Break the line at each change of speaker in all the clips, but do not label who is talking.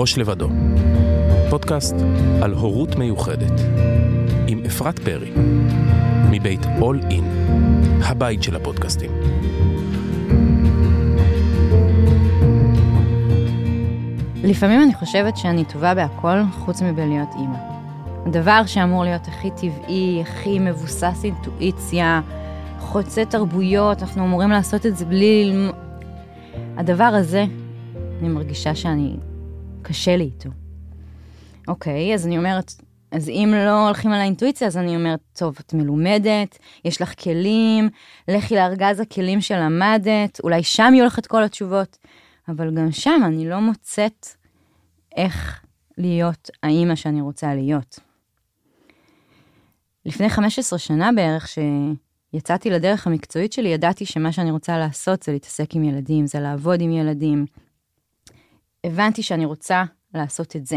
ראש לבדו, פודקאסט על הורות מיוחדת, עם אפרת פרי, מבית All In, הבית של הפודקאסטים.
לפעמים אני חושבת שאני טובה בהכל חוץ מבלהיות אימא. הדבר שאמור להיות הכי טבעי, הכי מבוסס אינטואיציה, חוצה תרבויות, אנחנו אמורים לעשות את זה בלי. הדבר הזה, אני מרגישה שאני, קשה לי איתו. אוקיי, אז אני אומרת, אז אם לא הולכים על האינטואיציה, אז אני אומרת, טוב, את מלומדת, יש לך כלים, לכי לארגז הכלים שלמדת, אולי שם יהיו לך את כל התשובות. אבל גם שם אני לא מוצאת איך להיות האימא שאני רוצה להיות. לפני 15 שנה בערך, שיצאתי לדרך המקצועית שלי, ידעתי שמה שאני רוצה לעשות זה להתעסק עם ילדים, זה לעבוד עם ילדים. הבנתי שאני רוצה לעשות את זה.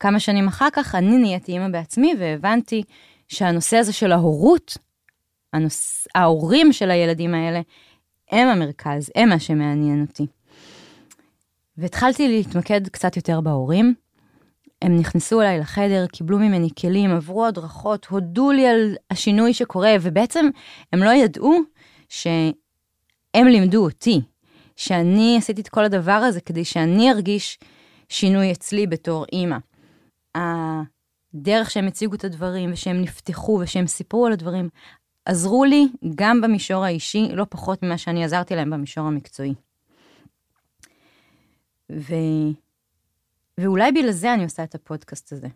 כמה שנים אחר כך אני נהייתי אימא בעצמי והבנתי שהנושא הזה של ההורות, הנוס... ההורים של הילדים האלה, הם המרכז, הם מה שמעניין אותי. והתחלתי להתמקד קצת יותר בהורים. הם נכנסו אליי לחדר, קיבלו ממני כלים, עברו הדרכות, הודו לי על השינוי שקורה, ובעצם הם לא ידעו שהם לימדו אותי, שאני עשיתי את כל הדבר הזה כדי שאני ארגיש שינוי אצלי בתור אימא. הדרך שהם הציגו את הדברים, ושהם נפתחו, ושהם סיפרו על הדברים, עזרו לי גם במישור האישי, לא פחות ממה שאני עזרתי להם במישור המקצועי. ו... ואולי בגלל זה אני עושה את הפודקאסט הזה.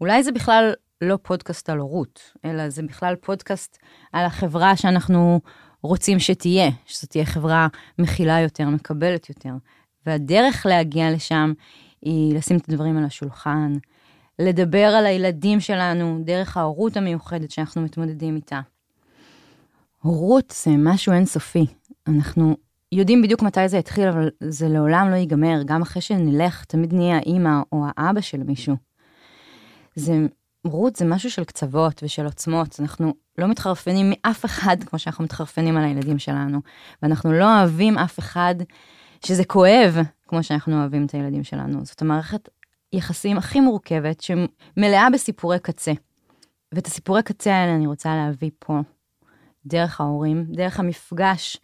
אולי זה בכלל לא פודקאסט על הורות, אלא זה בכלל פודקאסט על החברה שאנחנו רוצים שתהיה, שזאת תהיה חברה מכילה יותר, מקבלת יותר. והדרך להגיע לשם היא לשים את הדברים על השולחן, לדבר על הילדים שלנו דרך ההורות המיוחדת שאנחנו מתמודדים איתה. הורות זה משהו אינסופי. אנחנו יודעים בדיוק מתי זה יתחיל, אבל זה לעולם לא ייגמר. גם אחרי שנלך, תמיד נהיה האימא או האבא של מישהו. זה, רות זה משהו של קצוות ושל עוצמות. אנחנו לא מתחרפנים מאף אחד כמו שאנחנו מתחרפנים על הילדים שלנו. ואנחנו לא אוהבים אף אחד שזה כואב כמו שאנחנו אוהבים את הילדים שלנו. זאת המערכת יחסים הכי מורכבת, שמלאה בסיפורי קצה. ואת הסיפורי קצה האלה אני רוצה להביא פה, דרך ההורים, דרך המפגש,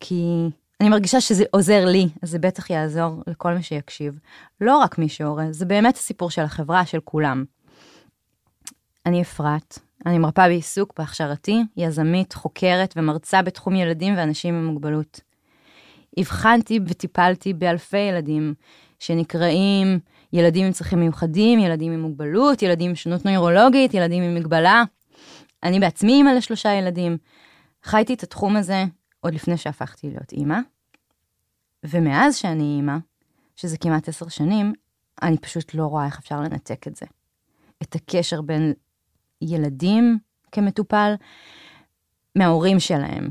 כי אני מרגישה שזה עוזר לי, אז זה בטח יעזור לכל מי שיקשיב. לא רק מי שהורה, זה באמת הסיפור של החברה, של כולם. אני אפרת, אני מרפאה בעיסוק בהכשרתי, יזמית, חוקרת ומרצה בתחום ילדים ואנשים עם מוגבלות. הבחנתי וטיפלתי באלפי ילדים שנקראים ילדים עם צרכים מיוחדים, ילדים עם מוגבלות, ילדים עם שונות נוירולוגית, ילדים עם מגבלה. אני בעצמי אימא לשלושה ילדים. חייתי את התחום הזה עוד לפני שהפכתי להיות אימא. ומאז שאני אימא, שזה כמעט עשר שנים, אני פשוט לא רואה איך אפשר לנתק את זה. את הקשר בין ילדים כמטופל מההורים שלהם.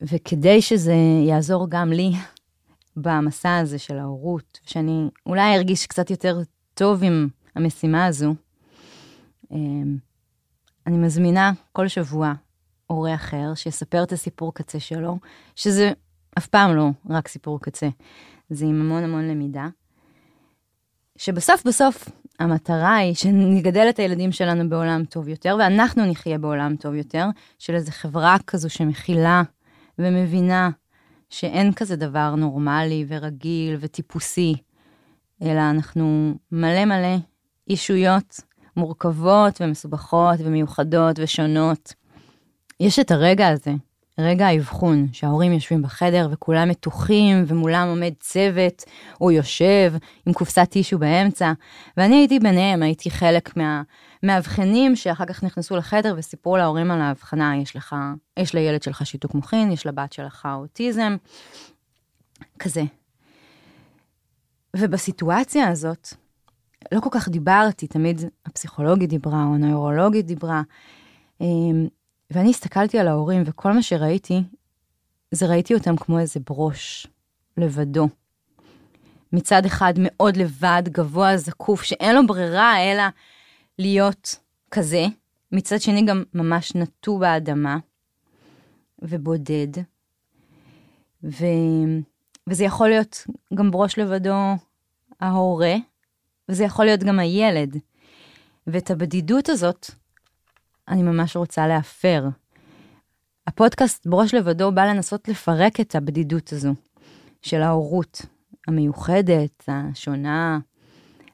וכדי שזה יעזור גם לי במסע הזה של ההורות, שאני אולי ארגיש קצת יותר טוב עם המשימה הזו, אמ, אני מזמינה כל שבוע הורה אחר שיספר את הסיפור קצה שלו, שזה אף פעם לא רק סיפור קצה, זה עם המון המון למידה. שבסוף בסוף המטרה היא שנגדל את הילדים שלנו בעולם טוב יותר, ואנחנו נחיה בעולם טוב יותר, של איזו חברה כזו שמכילה ומבינה שאין כזה דבר נורמלי ורגיל וטיפוסי, אלא אנחנו מלא מלא אישויות מורכבות ומסובכות ומיוחדות ושונות. יש את הרגע הזה, רגע האבחון, שההורים יושבים בחדר וכולם מתוחים ומולם עומד צוות, הוא יושב עם קופסת טישו באמצע, ואני הייתי ביניהם, הייתי חלק מהמאבחנים שאחר כך נכנסו לחדר וסיפרו להורים על ההבחנה, יש לך, יש לילד שלך שיתוק מוחין, יש לבת שלך אוטיזם, כזה. ובסיטואציה הזאת, לא כל כך דיברתי, תמיד הפסיכולוגית דיברה או הנוירולוגית דיברה. ואני הסתכלתי על ההורים, וכל מה שראיתי, זה ראיתי אותם כמו איזה ברוש, לבדו. מצד אחד מאוד לבד, גבוה, זקוף, שאין לו ברירה אלא להיות כזה. מצד שני גם ממש נטו באדמה, ובודד. ו... וזה יכול להיות גם ברוש לבדו ההורה, וזה יכול להיות גם הילד. ואת הבדידות הזאת, אני ממש רוצה להפר. הפודקאסט בראש לבדו בא לנסות לפרק את הבדידות הזו של ההורות המיוחדת, השונה,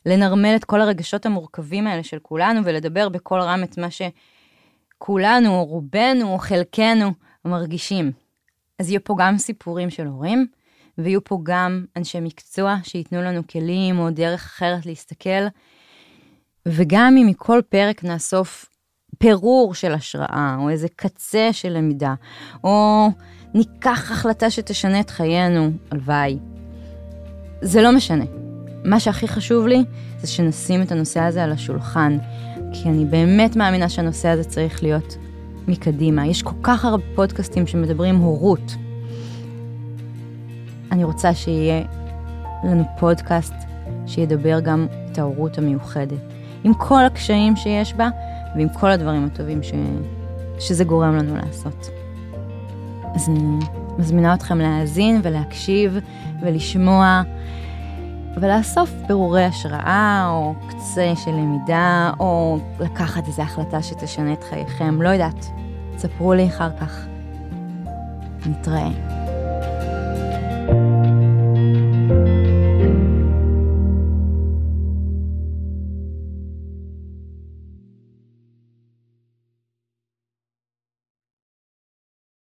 לנרמל את כל הרגשות המורכבים האלה של כולנו ולדבר בקול רם את מה שכולנו, רובנו, חלקנו, מרגישים. אז יהיו פה גם סיפורים של הורים, ויהיו פה גם אנשי מקצוע שייתנו לנו כלים או דרך אחרת להסתכל, וגם אם מכל פרק נאסוף פירור של השראה, או איזה קצה של למידה, או ניקח החלטה שתשנה את חיינו, הלוואי. זה לא משנה. מה שהכי חשוב לי זה שנשים את הנושא הזה על השולחן, כי אני באמת מאמינה שהנושא הזה צריך להיות מקדימה. יש כל כך הרבה פודקאסטים שמדברים הורות. אני רוצה שיהיה לנו פודקאסט שידבר גם את ההורות המיוחדת, עם כל הקשיים שיש בה ועם כל הדברים הטובים ש... שזה גורם לנו לעשות. אז אני מזמינה אתכם להאזין ולהקשיב ולשמוע ולאסוף פירורי השראה או קצה של למידה או לקחת איזו החלטה שתשנה את חייכם, לא יודעת. ספרו לי אחר כך. נתראה.